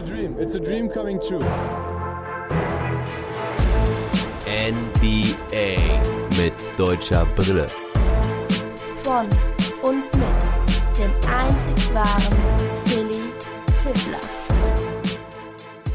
a dream. It's a dream coming true. NBA mit deutscher Brille. Von und mit dem einzig wahren Philly Fiddler.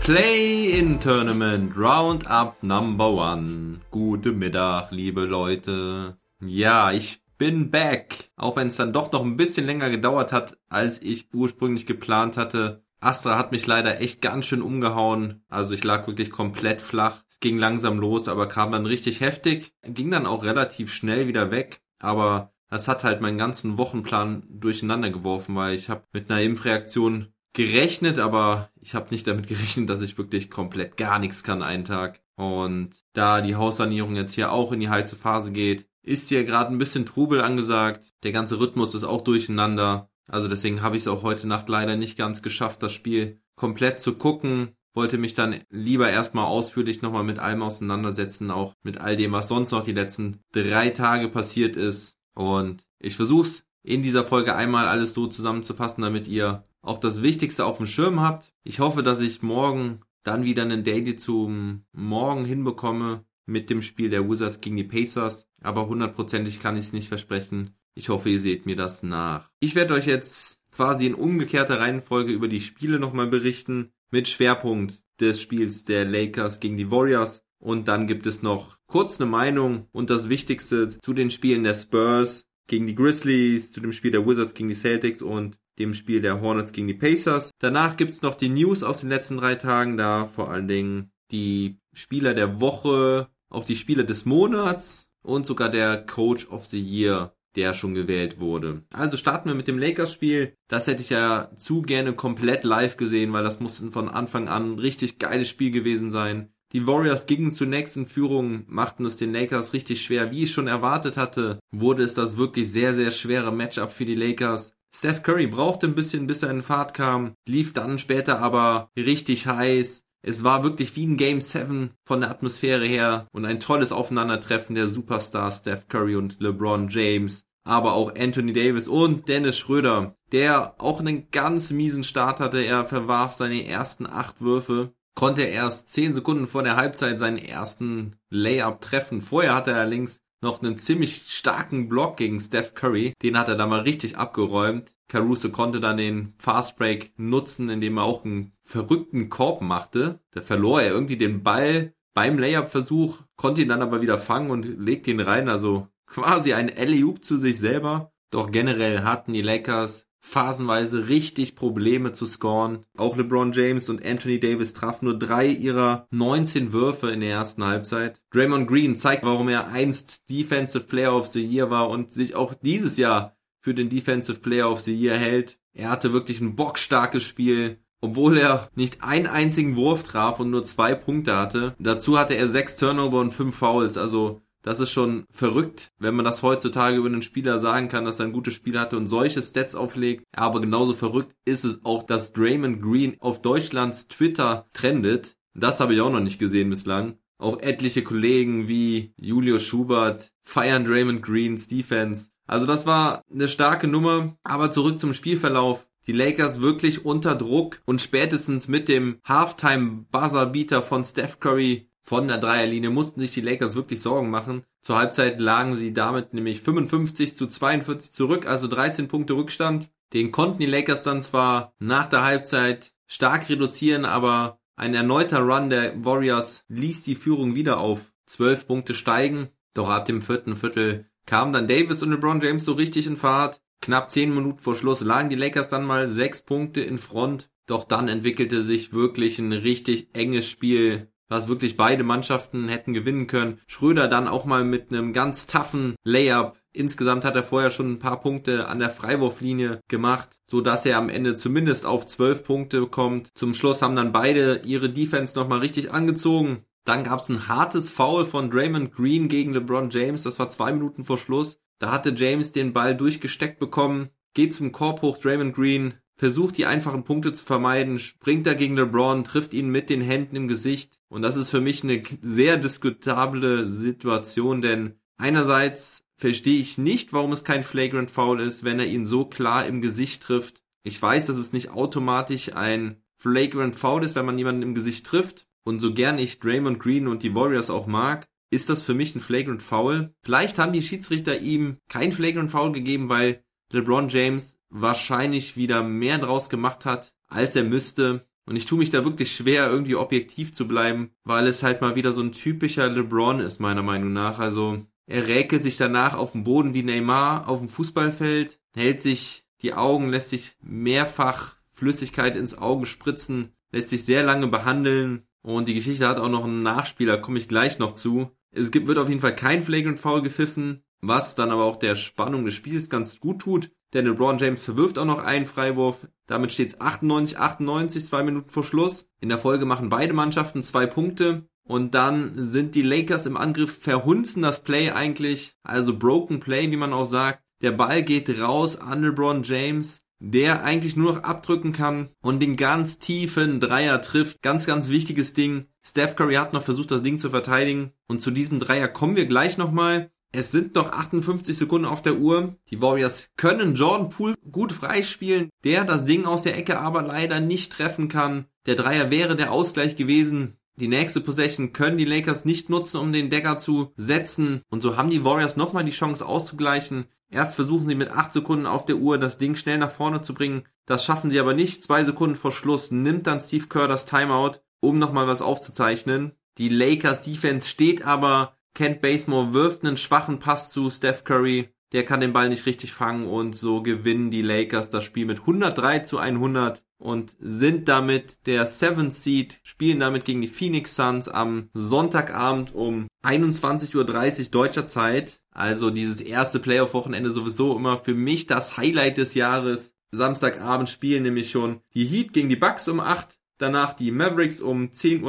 Play-in-Tournament Roundup Number One. Guten Mittag, liebe Leute. Ja, ich bin back. Auch wenn es dann doch noch ein bisschen länger gedauert hat, als ich ursprünglich geplant hatte. Astra hat mich leider echt ganz schön umgehauen. Also ich lag wirklich komplett flach. Es ging langsam los, aber kam dann richtig heftig. Ging dann auch relativ schnell wieder weg. Aber das hat halt meinen ganzen Wochenplan durcheinander geworfen, weil ich habe mit einer Impfreaktion gerechnet, aber ich habe nicht damit gerechnet, dass ich wirklich komplett gar nichts kann einen Tag. Und da die Haussanierung jetzt hier auch in die heiße Phase geht, ist hier gerade ein bisschen Trubel angesagt. Der ganze Rhythmus ist auch durcheinander. Also deswegen habe ich es auch heute Nacht leider nicht ganz geschafft, das Spiel komplett zu gucken. Wollte mich dann lieber erstmal ausführlich nochmal mit allem auseinandersetzen, auch mit all dem, was sonst noch die letzten drei Tage passiert ist. Und ich versuch's in dieser Folge einmal alles so zusammenzufassen, damit ihr auch das Wichtigste auf dem Schirm habt. Ich hoffe, dass ich morgen dann wieder einen Daily zum Morgen hinbekomme mit dem Spiel der Wizards gegen die Pacers. Aber hundertprozentig kann ich es nicht versprechen. Ich hoffe, ihr seht mir das nach. Ich werde euch jetzt quasi in umgekehrter Reihenfolge über die Spiele nochmal berichten, mit Schwerpunkt des Spiels der Lakers gegen die Warriors. Und dann gibt es noch kurz eine Meinung und das Wichtigste zu den Spielen der Spurs gegen die Grizzlies, zu dem Spiel der Wizards gegen die Celtics und dem Spiel der Hornets gegen die Pacers. Danach gibt's noch die News aus den letzten drei Tagen, da vor allen Dingen die Spieler der Woche, auch die Spieler des Monats und sogar der Coach of the Year, der schon gewählt wurde. Also starten wir mit dem Lakers-Spiel. Das hätte ich ja zu gerne komplett live gesehen, weil das muss von Anfang an ein richtig geiles Spiel gewesen sein. Die Warriors gingen zunächst in Führung, machten es den Lakers richtig schwer. Wie ich schon erwartet hatte, wurde es das wirklich sehr, sehr schwere Matchup für die Lakers. Steph Curry brauchte ein bisschen, bis er in Fahrt kam, lief dann später aber richtig heiß. Es war wirklich wie ein Game 7 von der Atmosphäre her und ein tolles Aufeinandertreffen der Superstars Steph Curry und LeBron James, aber auch Anthony Davis und Dennis Schröder, der auch einen ganz miesen Start hatte. Er verwarf seine ersten acht Würfe, konnte erst zehn Sekunden vor der Halbzeit seinen ersten Layup treffen. Vorher hatte er links noch einen ziemlich starken Block gegen Steph Curry. Den hat er da mal richtig abgeräumt. Caruso konnte dann den Fastbreak nutzen, indem er auch einen verrückten Korb machte. Da verlor er irgendwie den Ball beim Layup-Versuch, konnte ihn dann aber wieder fangen und legt ihn rein. Also quasi ein alley zu sich selber. Doch generell hatten die Lakers phasenweise richtig Probleme zu scoren. Auch LeBron James und Anthony Davis trafen nur drei ihrer 19 Würfe in der ersten Halbzeit. Draymond Green zeigt, warum er einst Defensive Player of the Year war und sich auch dieses Jahr für den Defensive Player of the Year hält. Er hatte wirklich ein bockstarkes Spiel, obwohl er nicht einen einzigen Wurf traf und nur zwei Punkte hatte. Dazu hatte er sechs Turnover und fünf Fouls. Also das ist schon verrückt, wenn man das heutzutage über einen Spieler sagen kann, dass er ein gutes Spiel hatte und solche Stats auflegt. Aber genauso verrückt ist es auch, dass Draymond Green auf Deutschlands Twitter trendet. Das habe ich auch noch nicht gesehen bislang. Auch etliche Kollegen wie Julio Schubert feiern Draymond Greens Defense. Also das war eine starke Nummer. Aber zurück zum Spielverlauf. Die Lakers wirklich unter Druck und spätestens mit dem Halftime-Buzzer-Beater von Steph Curry von der Dreierlinie mussten sich die Lakers wirklich Sorgen machen. Zur Halbzeit lagen sie damit nämlich 55 zu 42 zurück, also 13 Punkte Rückstand. Den konnten die Lakers dann zwar nach der Halbzeit stark reduzieren, aber ein erneuter Run der Warriors ließ die Führung wieder auf 12 Punkte steigen. Doch ab dem vierten Viertel kamen dann Davis und LeBron James so richtig in Fahrt. Knapp 10 Minuten vor Schluss lagen die Lakers dann mal 6 Punkte in Front. Doch dann entwickelte sich wirklich ein richtig enges Spiel was wirklich beide Mannschaften hätten gewinnen können. Schröder dann auch mal mit einem ganz toughen Layup. Insgesamt hat er vorher schon ein paar Punkte an der Freiwurflinie gemacht, so dass er am Ende zumindest auf zwölf Punkte kommt. Zum Schluss haben dann beide ihre Defense nochmal richtig angezogen. Dann gab es ein hartes Foul von Draymond Green gegen LeBron James. Das war zwei Minuten vor Schluss. Da hatte James den Ball durchgesteckt bekommen, geht zum Korb hoch, Draymond Green versucht die einfachen Punkte zu vermeiden, springt da gegen LeBron, trifft ihn mit den Händen im Gesicht. Und das ist für mich eine sehr diskutable Situation, denn einerseits verstehe ich nicht, warum es kein Flagrant Foul ist, wenn er ihn so klar im Gesicht trifft. Ich weiß, dass es nicht automatisch ein flagrant foul ist, wenn man jemanden im Gesicht trifft. Und so gern ich Draymond Green und die Warriors auch mag, ist das für mich ein flagrant foul. Vielleicht haben die Schiedsrichter ihm kein flagrant foul gegeben, weil LeBron James wahrscheinlich wieder mehr draus gemacht hat, als er müsste. Und ich tue mich da wirklich schwer, irgendwie objektiv zu bleiben, weil es halt mal wieder so ein typischer LeBron ist, meiner Meinung nach. Also er räkelt sich danach auf dem Boden wie Neymar auf dem Fußballfeld, hält sich die Augen, lässt sich mehrfach Flüssigkeit ins Auge spritzen, lässt sich sehr lange behandeln und die Geschichte hat auch noch einen Nachspieler, komme ich gleich noch zu. Es gibt, wird auf jeden Fall kein Flagrant Foul gepfiffen, was dann aber auch der Spannung des Spiels ganz gut tut. Denn LeBron James verwirft auch noch einen Freiwurf. Damit steht es 98, 98, zwei Minuten vor Schluss. In der Folge machen beide Mannschaften zwei Punkte. Und dann sind die Lakers im Angriff, verhunzen das Play eigentlich. Also Broken Play, wie man auch sagt. Der Ball geht raus an LeBron James, der eigentlich nur noch abdrücken kann und den ganz tiefen Dreier trifft. Ganz, ganz wichtiges Ding. Steph Curry hat noch versucht, das Ding zu verteidigen. Und zu diesem Dreier kommen wir gleich nochmal. Es sind noch 58 Sekunden auf der Uhr. Die Warriors können Jordan Poole gut freispielen, der das Ding aus der Ecke aber leider nicht treffen kann. Der Dreier wäre der Ausgleich gewesen. Die nächste Possession können die Lakers nicht nutzen, um den Decker zu setzen. Und so haben die Warriors nochmal die Chance auszugleichen. Erst versuchen sie mit 8 Sekunden auf der Uhr das Ding schnell nach vorne zu bringen. Das schaffen sie aber nicht. Zwei Sekunden vor Schluss nimmt dann Steve Kerr das Timeout, um nochmal was aufzuzeichnen. Die Lakers Defense steht aber Kent Basemore wirft einen schwachen Pass zu Steph Curry. Der kann den Ball nicht richtig fangen und so gewinnen die Lakers das Spiel mit 103 zu 100 und sind damit der Seventh Seed, spielen damit gegen die Phoenix Suns am Sonntagabend um 21.30 Uhr deutscher Zeit. Also dieses erste Playoff-Wochenende sowieso immer für mich das Highlight des Jahres. Samstagabend spielen nämlich schon die Heat gegen die Bucks um 8, danach die Mavericks um 10.30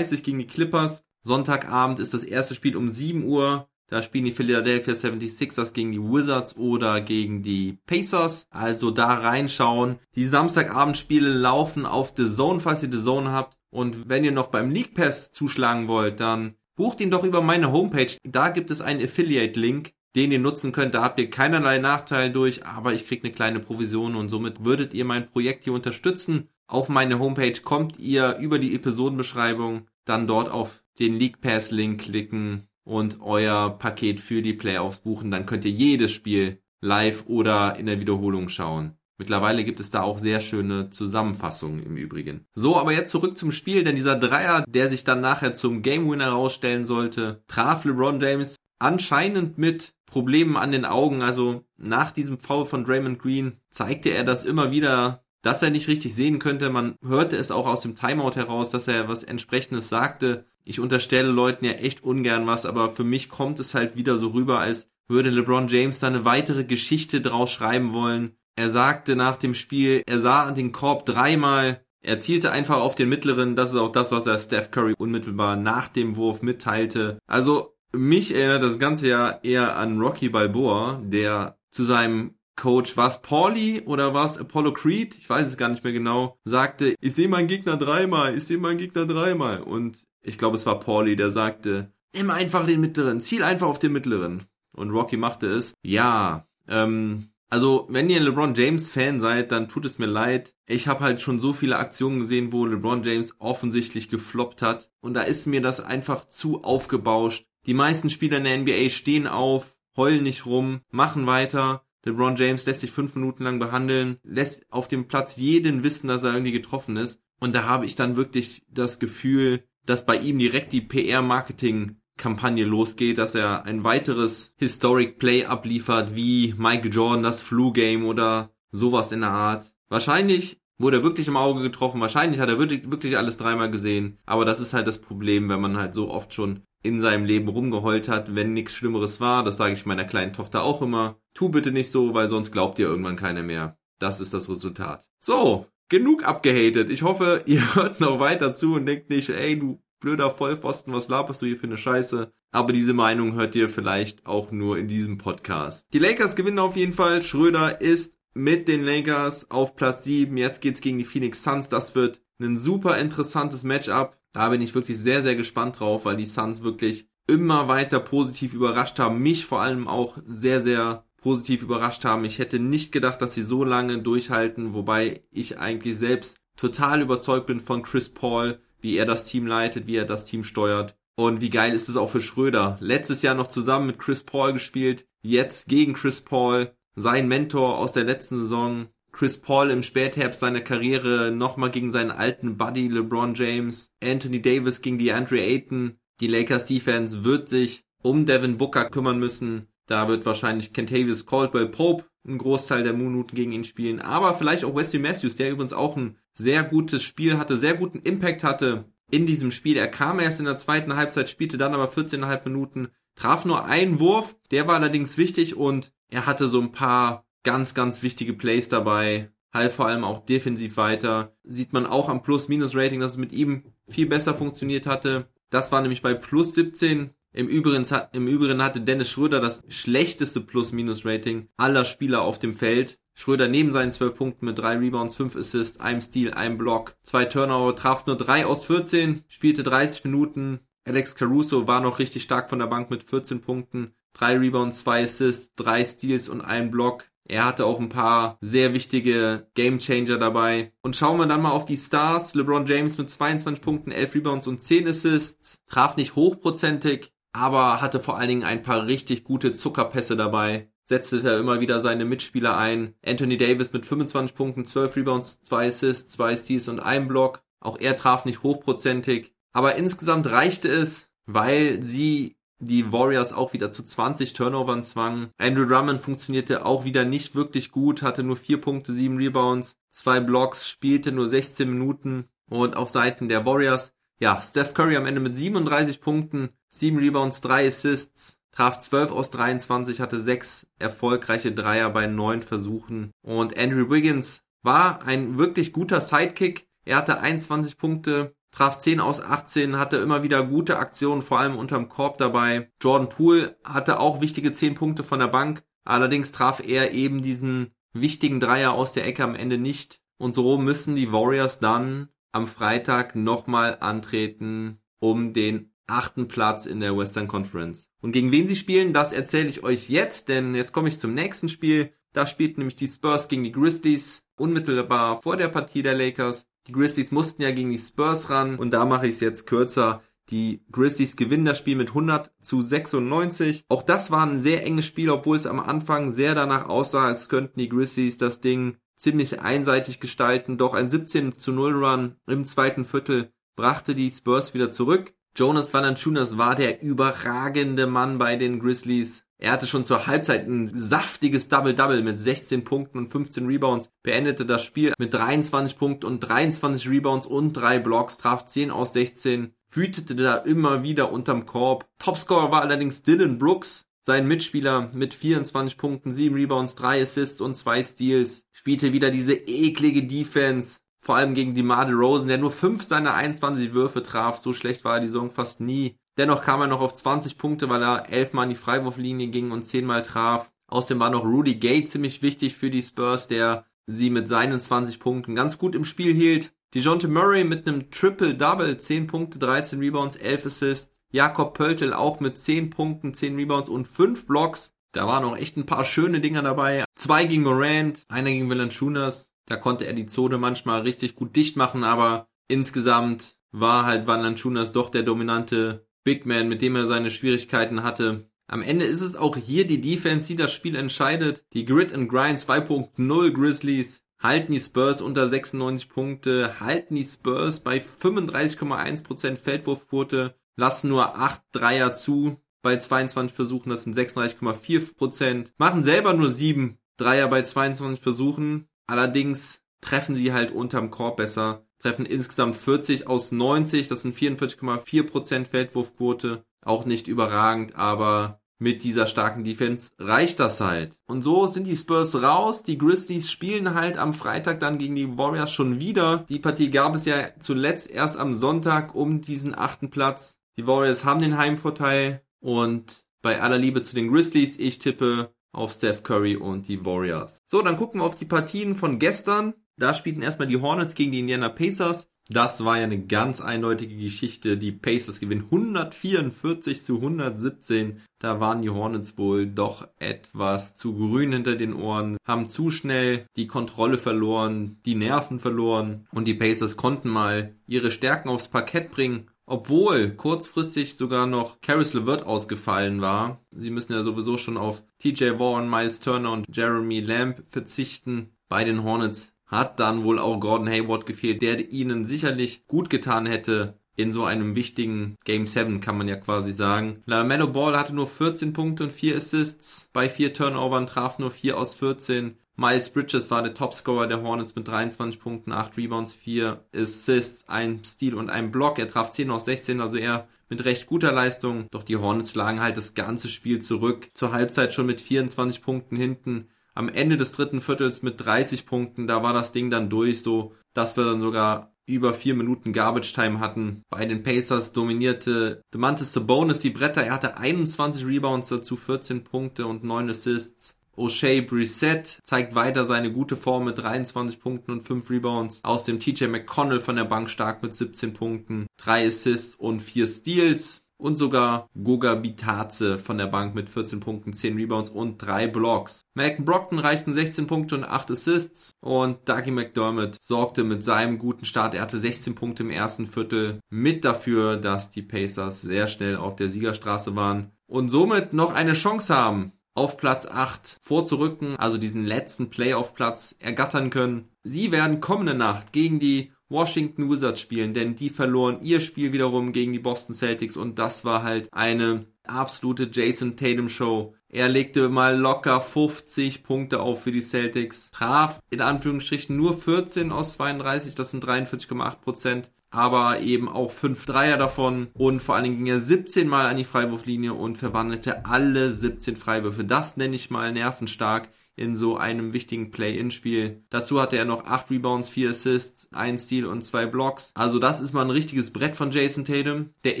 Uhr gegen die Clippers Sonntagabend ist das erste Spiel um 7 Uhr. Da spielen die Philadelphia 76ers gegen die Wizards oder gegen die Pacers. Also da reinschauen. Die Samstagabendspiele laufen auf The Zone, falls ihr The Zone habt. Und wenn ihr noch beim League Pass zuschlagen wollt, dann bucht ihn doch über meine Homepage. Da gibt es einen Affiliate-Link, den ihr nutzen könnt. Da habt ihr keinerlei Nachteil durch, aber ich krieg eine kleine Provision und somit würdet ihr mein Projekt hier unterstützen. Auf meine Homepage kommt ihr über die Episodenbeschreibung dann dort auf den League Pass Link klicken und euer Paket für die Playoffs buchen, dann könnt ihr jedes Spiel live oder in der Wiederholung schauen. Mittlerweile gibt es da auch sehr schöne Zusammenfassungen im Übrigen. So, aber jetzt zurück zum Spiel, denn dieser Dreier, der sich dann nachher zum Game Winner rausstellen sollte, traf LeBron James anscheinend mit Problemen an den Augen. Also nach diesem Foul von Draymond Green zeigte er das immer wieder, dass er nicht richtig sehen könnte. Man hörte es auch aus dem Timeout heraus, dass er was entsprechendes sagte ich unterstelle Leuten ja echt ungern was, aber für mich kommt es halt wieder so rüber, als würde LeBron James da eine weitere Geschichte draus schreiben wollen. Er sagte nach dem Spiel, er sah an den Korb dreimal, er zielte einfach auf den mittleren, das ist auch das, was er Steph Curry unmittelbar nach dem Wurf mitteilte. Also mich erinnert das Ganze ja eher an Rocky Balboa, der zu seinem Coach, war es Pauli oder war es Apollo Creed? Ich weiß es gar nicht mehr genau. Sagte, ich sehe meinen Gegner dreimal, ich sehe meinen Gegner dreimal. Und ich glaube, es war Pauli, der sagte, nimm einfach den mittleren, ziel einfach auf den mittleren. Und Rocky machte es. Ja, ähm, also wenn ihr ein LeBron James Fan seid, dann tut es mir leid. Ich habe halt schon so viele Aktionen gesehen, wo LeBron James offensichtlich gefloppt hat. Und da ist mir das einfach zu aufgebauscht. Die meisten Spieler in der NBA stehen auf, heulen nicht rum, machen weiter. LeBron James lässt sich fünf Minuten lang behandeln, lässt auf dem Platz jeden wissen, dass er irgendwie getroffen ist. Und da habe ich dann wirklich das Gefühl, dass bei ihm direkt die PR-Marketing-Kampagne losgeht, dass er ein weiteres Historic Play abliefert, wie Michael Jordan das Flu Game oder sowas in der Art. Wahrscheinlich wurde er wirklich im Auge getroffen, wahrscheinlich hat er wirklich alles dreimal gesehen, aber das ist halt das Problem, wenn man halt so oft schon in seinem Leben rumgeheult hat, wenn nichts Schlimmeres war, das sage ich meiner kleinen Tochter auch immer, tu bitte nicht so, weil sonst glaubt dir irgendwann keiner mehr. Das ist das Resultat. So, genug abgehatet. Ich hoffe, ihr hört noch weiter zu und denkt nicht, ey, du blöder Vollpfosten, was laberst du hier für eine Scheiße? Aber diese Meinung hört ihr vielleicht auch nur in diesem Podcast. Die Lakers gewinnen auf jeden Fall. Schröder ist mit den Lakers auf Platz 7. Jetzt geht's gegen die Phoenix Suns. Das wird ein super interessantes Matchup. Da bin ich wirklich sehr, sehr gespannt drauf, weil die Suns wirklich immer weiter positiv überrascht haben. Mich vor allem auch sehr, sehr positiv überrascht haben. Ich hätte nicht gedacht, dass sie so lange durchhalten, wobei ich eigentlich selbst total überzeugt bin von Chris Paul, wie er das Team leitet, wie er das Team steuert. Und wie geil ist es auch für Schröder. Letztes Jahr noch zusammen mit Chris Paul gespielt, jetzt gegen Chris Paul, sein Mentor aus der letzten Saison. Chris Paul im Spätherbst seiner Karriere nochmal gegen seinen alten Buddy LeBron James, Anthony Davis gegen die Andre Ayton. Die Lakers Defense wird sich um Devin Booker kümmern müssen. Da wird wahrscheinlich Kentavious Caldwell Pope einen Großteil der Minuten gegen ihn spielen. Aber vielleicht auch Wesley Matthews, der übrigens auch ein sehr gutes Spiel hatte, sehr guten Impact hatte in diesem Spiel. Er kam erst in der zweiten Halbzeit, spielte dann aber 14,5 Minuten, traf nur einen Wurf, der war allerdings wichtig und er hatte so ein paar ganz, ganz wichtige Plays dabei, half vor allem auch defensiv weiter. Sieht man auch am Plus-Minus-Rating, dass es mit ihm viel besser funktioniert hatte. Das war nämlich bei plus 17. Im Übrigen, Im Übrigen hatte Dennis Schröder das schlechteste Plus-Minus-Rating aller Spieler auf dem Feld. Schröder neben seinen 12 Punkten mit 3 Rebounds, 5 Assists, einem Steal, einem Block, 2 Turnover, traf nur 3 aus 14, spielte 30 Minuten. Alex Caruso war noch richtig stark von der Bank mit 14 Punkten, 3 Rebounds, 2 Assists, 3 Steals und einen Block. Er hatte auch ein paar sehr wichtige Gamechanger dabei. Und schauen wir dann mal auf die Stars. LeBron James mit 22 Punkten, 11 Rebounds und 10 Assists. Traf nicht hochprozentig, aber hatte vor allen Dingen ein paar richtig gute Zuckerpässe dabei. Setzte er immer wieder seine Mitspieler ein. Anthony Davis mit 25 Punkten, 12 Rebounds, 2 Assists, 2 Steals und einem Block. Auch er traf nicht hochprozentig. Aber insgesamt reichte es, weil sie die Warriors auch wieder zu 20 Turnovern zwangen. Andrew Drummond funktionierte auch wieder nicht wirklich gut, hatte nur 4 Punkte, 7 Rebounds, 2 Blocks, spielte nur 16 Minuten. Und auf Seiten der Warriors, ja, Steph Curry am Ende mit 37 Punkten, 7 Rebounds, 3 Assists, traf 12 aus 23, hatte 6 erfolgreiche Dreier bei 9 Versuchen. Und Andrew Wiggins war ein wirklich guter Sidekick. Er hatte 21 Punkte, traf 10 aus 18, hatte immer wieder gute Aktionen, vor allem unterm Korb dabei. Jordan Poole hatte auch wichtige 10 Punkte von der Bank, allerdings traf er eben diesen wichtigen Dreier aus der Ecke am Ende nicht. Und so müssen die Warriors dann am Freitag nochmal antreten um den achten Platz in der Western Conference. Und gegen wen sie spielen, das erzähle ich euch jetzt, denn jetzt komme ich zum nächsten Spiel. Da spielt nämlich die Spurs gegen die Grizzlies unmittelbar vor der Partie der Lakers. Die Grizzlies mussten ja gegen die Spurs ran und da mache ich es jetzt kürzer. Die Grizzlies gewinnen das Spiel mit 100 zu 96. Auch das war ein sehr enges Spiel, obwohl es am Anfang sehr danach aussah, als könnten die Grizzlies das Ding ziemlich einseitig gestalten. Doch ein 17 zu 0 Run im zweiten Viertel brachte die Spurs wieder zurück. Jonas Valanciunas war der überragende Mann bei den Grizzlies. Er hatte schon zur Halbzeit ein saftiges Double-Double mit 16 Punkten und 15 Rebounds, beendete das Spiel mit 23 Punkten und 23 Rebounds und 3 Blocks, traf 10 aus 16, wütete da immer wieder unterm Korb. Topscorer war allerdings Dylan Brooks, sein Mitspieler mit 24 Punkten, 7 Rebounds, 3 Assists und 2 Steals, spielte wieder diese eklige Defense, vor allem gegen die Marde Rosen, der nur 5 seiner 21 Würfe traf, so schlecht war er die Saison fast nie. Dennoch kam er noch auf 20 Punkte, weil er elfmal in die Freiwurflinie ging und zehnmal traf. Außerdem war noch Rudy Gay ziemlich wichtig für die Spurs, der sie mit seinen 20 Punkten ganz gut im Spiel hielt. DeJounte Murray mit einem Triple-Double, 10 Punkte, 13 Rebounds, 11 Assists. Jakob Pöltl auch mit 10 Punkten, 10 Rebounds und 5 Blocks. Da waren auch echt ein paar schöne Dinger dabei. Zwei gegen Morant, einer gegen Valanciunas. Da konnte er die Zone manchmal richtig gut dicht machen, aber insgesamt war halt Valanciunas doch der dominante Big Man, mit dem er seine Schwierigkeiten hatte. Am Ende ist es auch hier die Defense, die das Spiel entscheidet. Die Grid and Grind 2.0 Grizzlies halten die Spurs unter 96 Punkte, halten die Spurs bei 35,1% Feldwurfquote, lassen nur 8 Dreier zu bei 22 Versuchen, das sind 36,4%, machen selber nur 7 Dreier bei 22 Versuchen, allerdings treffen sie halt unterm Korb besser treffen insgesamt 40 aus 90, das sind 44,4% Feldwurfquote. Auch nicht überragend, aber mit dieser starken Defense reicht das halt. Und so sind die Spurs raus. Die Grizzlies spielen halt am Freitag dann gegen die Warriors schon wieder. Die Partie gab es ja zuletzt erst am Sonntag um diesen achten Platz. Die Warriors haben den Heimvorteil und bei aller Liebe zu den Grizzlies, ich tippe auf Steph Curry und die Warriors. So, dann gucken wir auf die Partien von gestern. Da spielten erstmal die Hornets gegen die Indiana Pacers. Das war ja eine ganz eindeutige Geschichte. Die Pacers gewinnen 144 zu 117. Da waren die Hornets wohl doch etwas zu grün hinter den Ohren, haben zu schnell die Kontrolle verloren, die Nerven verloren und die Pacers konnten mal ihre Stärken aufs Parkett bringen. Obwohl kurzfristig sogar noch Caris LeVert ausgefallen war. Sie müssen ja sowieso schon auf TJ Warren, Miles Turner und Jeremy Lamb verzichten. Bei den Hornets hat dann wohl auch Gordon Hayward gefehlt, der ihnen sicherlich gut getan hätte in so einem wichtigen Game 7 kann man ja quasi sagen. LaMelo Ball hatte nur 14 Punkte und 4 Assists bei 4 Turnovern, traf nur 4 aus 14. Miles Bridges war der Topscorer der Hornets mit 23 Punkten, 8 Rebounds, 4 Assists, ein Steal und ein Block. Er traf 10 aus 16, also er mit recht guter Leistung. Doch die Hornets lagen halt das ganze Spiel zurück. Zur Halbzeit schon mit 24 Punkten hinten am Ende des dritten Viertels mit 30 Punkten, da war das Ding dann durch, so dass wir dann sogar über vier Minuten Garbage Time hatten. Bei den Pacers dominierte Demantis Sabonis die Bretter. Er hatte 21 Rebounds dazu, 14 Punkte und 9 Assists. O'Shea Brissett zeigt weiter seine gute Form mit 23 Punkten und 5 Rebounds. Aus dem TJ McConnell von der Bank stark mit 17 Punkten, 3 Assists und 4 Steals und sogar Goga Bitaze von der Bank mit 14 Punkten, 10 Rebounds und 3 Blocks. Malcolm Brockton reichten 16 Punkte und 8 Assists und Dougie McDermott sorgte mit seinem guten Start, er hatte 16 Punkte im ersten Viertel, mit dafür, dass die Pacers sehr schnell auf der Siegerstraße waren und somit noch eine Chance haben, auf Platz 8 vorzurücken, also diesen letzten Playoff-Platz ergattern können. Sie werden kommende Nacht gegen die Washington Wizards spielen, denn die verloren ihr Spiel wiederum gegen die Boston Celtics und das war halt eine absolute Jason Tatum Show. Er legte mal locker 50 Punkte auf für die Celtics, traf in Anführungsstrichen nur 14 aus 32, das sind 43,8 Prozent, aber eben auch 5 Dreier davon und vor allen Dingen ging er 17 Mal an die Freiwurflinie und verwandelte alle 17 Freiwürfe. Das nenne ich mal nervenstark in so einem wichtigen Play-In-Spiel. Dazu hatte er noch 8 Rebounds, 4 Assists, 1 Steal und 2 Blocks. Also das ist mal ein richtiges Brett von Jason Tatum. Der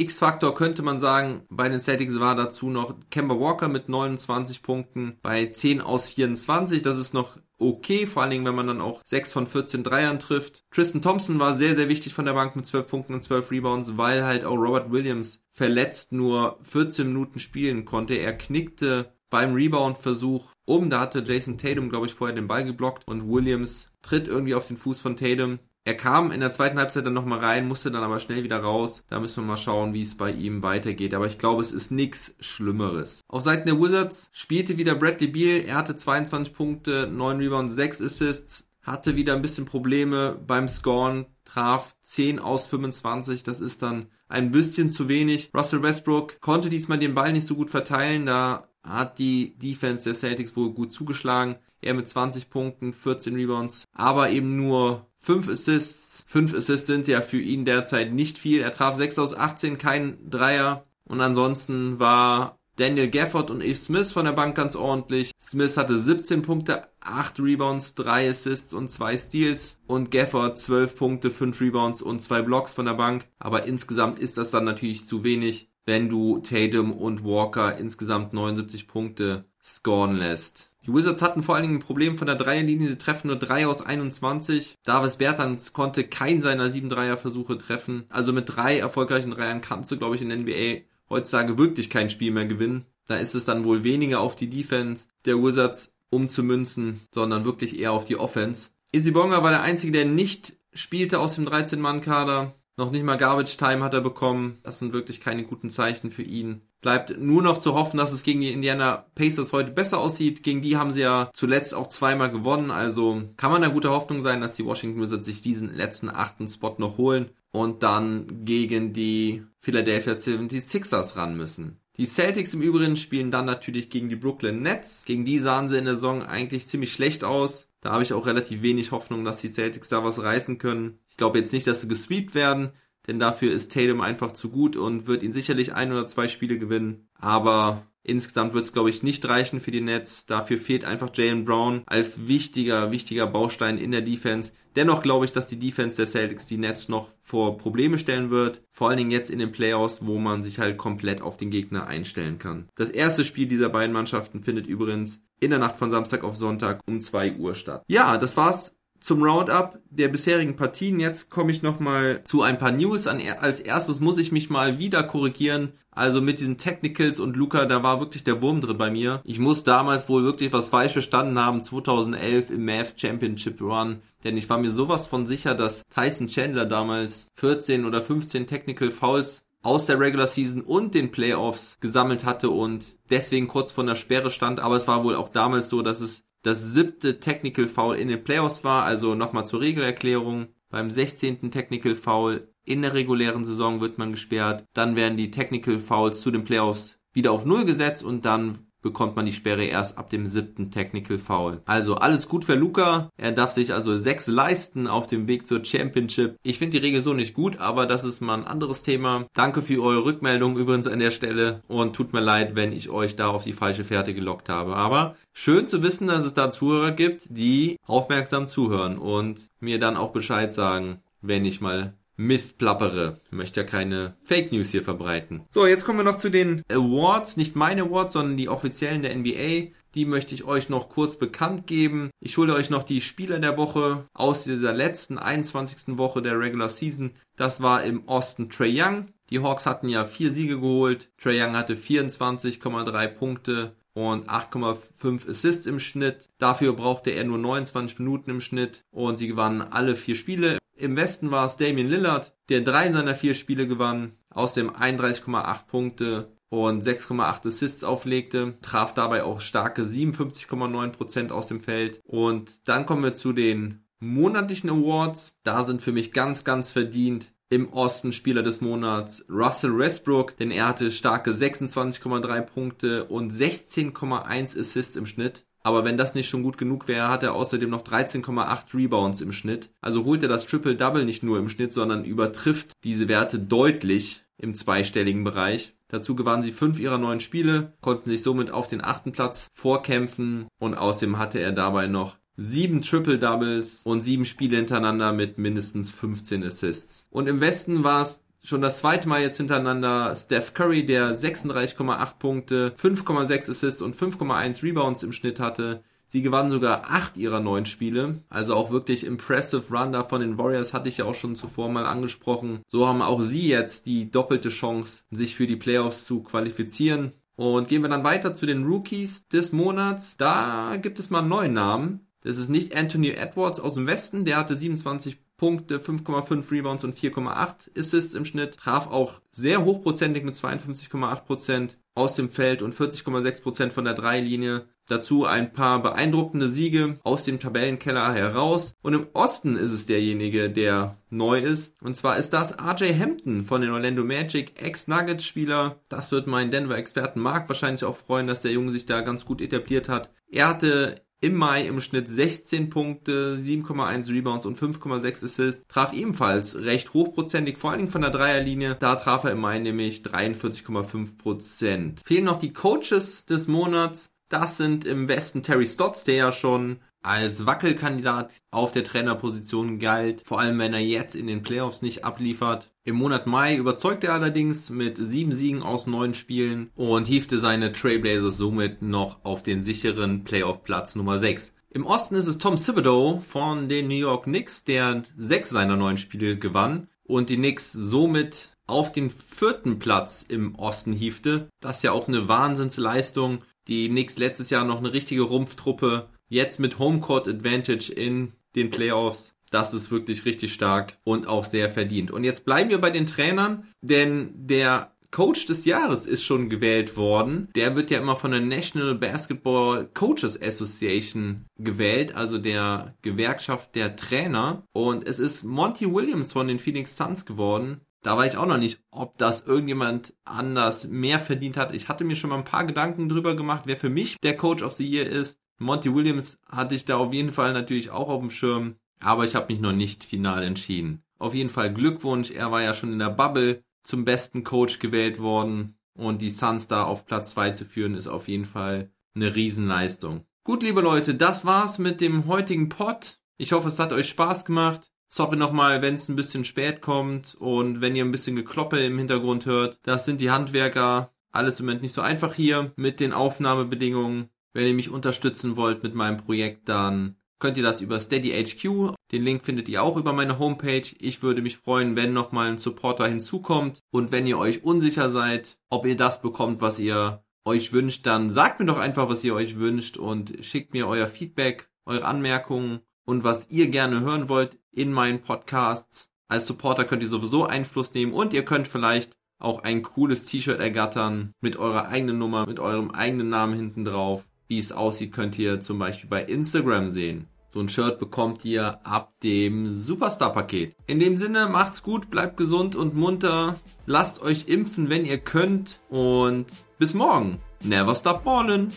X-Faktor könnte man sagen, bei den Celtics war dazu noch Kemba Walker mit 29 Punkten bei 10 aus 24. Das ist noch okay, vor allen Dingen, wenn man dann auch 6 von 14 Dreiern trifft. Tristan Thompson war sehr, sehr wichtig von der Bank mit 12 Punkten und 12 Rebounds, weil halt auch Robert Williams verletzt nur 14 Minuten spielen konnte. Er knickte beim Rebound-Versuch um. Da hatte Jason Tatum, glaube ich, vorher den Ball geblockt und Williams tritt irgendwie auf den Fuß von Tatum. Er kam in der zweiten Halbzeit dann nochmal rein, musste dann aber schnell wieder raus. Da müssen wir mal schauen, wie es bei ihm weitergeht. Aber ich glaube, es ist nichts Schlimmeres. Auf Seiten der Wizards spielte wieder Bradley Beal. Er hatte 22 Punkte, 9 Rebounds, 6 Assists. Hatte wieder ein bisschen Probleme beim Scoren. Traf 10 aus 25. Das ist dann ein bisschen zu wenig. Russell Westbrook konnte diesmal den Ball nicht so gut verteilen. Da hat die Defense der Celtics wohl gut zugeschlagen. Er mit 20 Punkten, 14 Rebounds, aber eben nur 5 Assists. 5 Assists sind ja für ihn derzeit nicht viel. Er traf 6 aus 18, kein Dreier. Und ansonsten war Daniel Gafford und Eve Smith von der Bank ganz ordentlich. Smith hatte 17 Punkte, 8 Rebounds, 3 Assists und 2 Steals. Und Gafford 12 Punkte, 5 Rebounds und 2 Blocks von der Bank. Aber insgesamt ist das dann natürlich zu wenig wenn du Tatum und Walker insgesamt 79 Punkte scoren lässt. Die Wizards hatten vor allen Dingen ein Problem von der Dreierlinie. Sie treffen nur 3 aus 21. Davis Bertans konnte keinen seiner 7 Dreierversuche treffen. Also mit drei erfolgreichen Dreiern kannst du, glaube ich, in der NBA heutzutage wirklich kein Spiel mehr gewinnen. Da ist es dann wohl weniger auf die Defense der Wizards umzumünzen, sondern wirklich eher auf die Offense. Izzy Bonga war der Einzige, der nicht spielte aus dem 13-Mann-Kader. Noch nicht mal Garbage Time hat er bekommen. Das sind wirklich keine guten Zeichen für ihn. Bleibt nur noch zu hoffen, dass es gegen die Indiana Pacers heute besser aussieht. Gegen die haben sie ja zuletzt auch zweimal gewonnen. Also kann man da guter Hoffnung sein, dass die Washington Wizards sich diesen letzten achten Spot noch holen und dann gegen die Philadelphia 76ers ran müssen. Die Celtics im Übrigen spielen dann natürlich gegen die Brooklyn Nets. Gegen die sahen sie in der Saison eigentlich ziemlich schlecht aus. Da habe ich auch relativ wenig Hoffnung, dass die Celtics da was reißen können. Ich glaube jetzt nicht, dass sie gesweept werden, denn dafür ist Tatum einfach zu gut und wird ihn sicherlich ein oder zwei Spiele gewinnen. Aber insgesamt wird es, glaube ich, nicht reichen für die Nets. Dafür fehlt einfach Jalen Brown als wichtiger, wichtiger Baustein in der Defense. Dennoch glaube ich, dass die Defense der Celtics die Nets noch vor Probleme stellen wird. Vor allen Dingen jetzt in den Playoffs, wo man sich halt komplett auf den Gegner einstellen kann. Das erste Spiel dieser beiden Mannschaften findet übrigens in der Nacht von Samstag auf Sonntag um 2 Uhr statt. Ja, das war's zum Roundup der bisherigen Partien. Jetzt komme ich nochmal zu ein paar News. als erstes muss ich mich mal wieder korrigieren. Also mit diesen Technicals und Luca, da war wirklich der Wurm drin bei mir. Ich muss damals wohl wirklich was falsch verstanden haben, 2011 im Mavs Championship Run. Denn ich war mir sowas von sicher, dass Tyson Chandler damals 14 oder 15 Technical Fouls aus der Regular Season und den Playoffs gesammelt hatte und deswegen kurz vor der Sperre stand. Aber es war wohl auch damals so, dass es das siebte Technical Foul in den Playoffs war. Also nochmal zur Regelerklärung. Beim 16. Technical Foul in der regulären Saison wird man gesperrt. Dann werden die Technical Fouls zu den Playoffs wieder auf Null gesetzt und dann bekommt man die Sperre erst ab dem siebten Technical Foul. Also alles gut für Luca. Er darf sich also sechs leisten auf dem Weg zur Championship. Ich finde die Regel so nicht gut, aber das ist mal ein anderes Thema. Danke für eure Rückmeldung übrigens an der Stelle und tut mir leid, wenn ich euch da auf die falsche Fährte gelockt habe. Aber schön zu wissen, dass es da Zuhörer gibt, die aufmerksam zuhören und mir dann auch Bescheid sagen, wenn ich mal Mist plappere. Ich möchte ja keine Fake News hier verbreiten. So, jetzt kommen wir noch zu den Awards. Nicht meine Awards, sondern die offiziellen der NBA. Die möchte ich euch noch kurz bekannt geben. Ich hole euch noch die Spieler der Woche aus dieser letzten 21. Woche der Regular Season. Das war im Osten Trey Young. Die Hawks hatten ja vier Siege geholt. Trey Young hatte 24,3 Punkte und 8,5 Assists im Schnitt. Dafür brauchte er nur 29 Minuten im Schnitt und sie gewannen alle vier Spiele. Im Westen war es Damian Lillard, der drei seiner vier Spiele gewann, außerdem 31,8 Punkte und 6,8 Assists auflegte, traf dabei auch starke 57,9% aus dem Feld. Und dann kommen wir zu den monatlichen Awards. Da sind für mich ganz, ganz verdient im Osten Spieler des Monats Russell Westbrook, denn er hatte starke 26,3 Punkte und 16,1 Assists im Schnitt. Aber wenn das nicht schon gut genug wäre, hat er außerdem noch 13,8 Rebounds im Schnitt. Also holt er das Triple-Double nicht nur im Schnitt, sondern übertrifft diese Werte deutlich im zweistelligen Bereich. Dazu gewannen sie fünf ihrer neun Spiele, konnten sich somit auf den achten Platz vorkämpfen und außerdem hatte er dabei noch sieben Triple-Doubles und sieben Spiele hintereinander mit mindestens 15 Assists. Und im Westen war es schon das zweite Mal jetzt hintereinander Steph Curry, der 36,8 Punkte, 5,6 Assists und 5,1 Rebounds im Schnitt hatte. Sie gewannen sogar acht ihrer neun Spiele. Also auch wirklich impressive Run da von den Warriors hatte ich ja auch schon zuvor mal angesprochen. So haben auch sie jetzt die doppelte Chance, sich für die Playoffs zu qualifizieren. Und gehen wir dann weiter zu den Rookies des Monats. Da gibt es mal einen neuen Namen. Das ist nicht Anthony Edwards aus dem Westen, der hatte 27 Punkte, 5,5 Rebounds und 4,8 Assists im Schnitt. Traf auch sehr hochprozentig mit 52,8% aus dem Feld und 40,6% von der Dreilinie. Dazu ein paar beeindruckende Siege aus dem Tabellenkeller heraus. Und im Osten ist es derjenige, der neu ist. Und zwar ist das RJ Hampton von den Orlando Magic, Ex-Nuggets-Spieler. Das wird meinen Denver-Experten Mark wahrscheinlich auch freuen, dass der Junge sich da ganz gut etabliert hat. Er hatte im Mai im Schnitt 16 Punkte, 7,1 Rebounds und 5,6 Assists. Traf ebenfalls recht hochprozentig, vor allen Dingen von der Dreierlinie. Da traf er im Mai nämlich 43,5% Fehlen noch die Coaches des Monats. Das sind im Westen Terry Stotts, der ja schon als Wackelkandidat auf der Trainerposition galt, vor allem wenn er jetzt in den Playoffs nicht abliefert. Im Monat Mai überzeugte er allerdings mit sieben Siegen aus neun Spielen und hiefte seine Trailblazers somit noch auf den sicheren Playoff-Platz Nummer 6. Im Osten ist es Tom Thibodeau von den New York Knicks, der sechs seiner neun Spiele gewann und die Knicks somit auf den vierten Platz im Osten hiefte. Das ist ja auch eine Wahnsinnsleistung. Die Knicks letztes Jahr noch eine richtige Rumpftruppe Jetzt mit Homecourt Advantage in den Playoffs. Das ist wirklich richtig stark und auch sehr verdient. Und jetzt bleiben wir bei den Trainern, denn der Coach des Jahres ist schon gewählt worden. Der wird ja immer von der National Basketball Coaches Association gewählt, also der Gewerkschaft der Trainer. Und es ist Monty Williams von den Phoenix Suns geworden. Da weiß ich auch noch nicht, ob das irgendjemand anders mehr verdient hat. Ich hatte mir schon mal ein paar Gedanken drüber gemacht, wer für mich der Coach of the Year ist. Monty Williams hatte ich da auf jeden Fall natürlich auch auf dem Schirm, aber ich habe mich noch nicht final entschieden. Auf jeden Fall Glückwunsch, er war ja schon in der Bubble zum besten Coach gewählt worden und die Suns da auf Platz 2 zu führen ist auf jeden Fall eine Riesenleistung. Gut, liebe Leute, das war's mit dem heutigen Pod. Ich hoffe, es hat euch Spaß gemacht. Sorry nochmal, wenn es ein bisschen spät kommt und wenn ihr ein bisschen Gekloppe im Hintergrund hört. Das sind die Handwerker. Alles im Moment nicht so einfach hier mit den Aufnahmebedingungen. Wenn ihr mich unterstützen wollt mit meinem Projekt, dann könnt ihr das über Steady HQ. Den Link findet ihr auch über meine Homepage. Ich würde mich freuen, wenn nochmal ein Supporter hinzukommt. Und wenn ihr euch unsicher seid, ob ihr das bekommt, was ihr euch wünscht, dann sagt mir doch einfach, was ihr euch wünscht und schickt mir euer Feedback, eure Anmerkungen und was ihr gerne hören wollt in meinen Podcasts. Als Supporter könnt ihr sowieso Einfluss nehmen und ihr könnt vielleicht auch ein cooles T-Shirt ergattern mit eurer eigenen Nummer, mit eurem eigenen Namen hinten drauf. Wie es aussieht, könnt ihr zum Beispiel bei Instagram sehen. So ein Shirt bekommt ihr ab dem Superstar-Paket. In dem Sinne, macht's gut, bleibt gesund und munter. Lasst euch impfen, wenn ihr könnt. Und bis morgen. Never stop ballin'.